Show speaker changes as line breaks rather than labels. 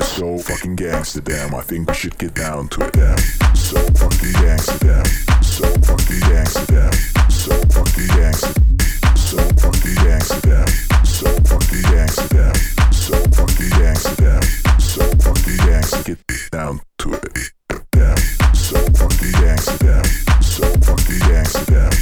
fucking gangster, damn. I think we should get down to it, damn. So fucking gangster, damn. So fucking gangster, damn. So fucking gangster. So fucking gangster, damn. So fucking gangster, damn. So fucking gangster, damn. So fucking gangster, get down to it, damn. So fucking gangster, damn. So fucking gangster, damn.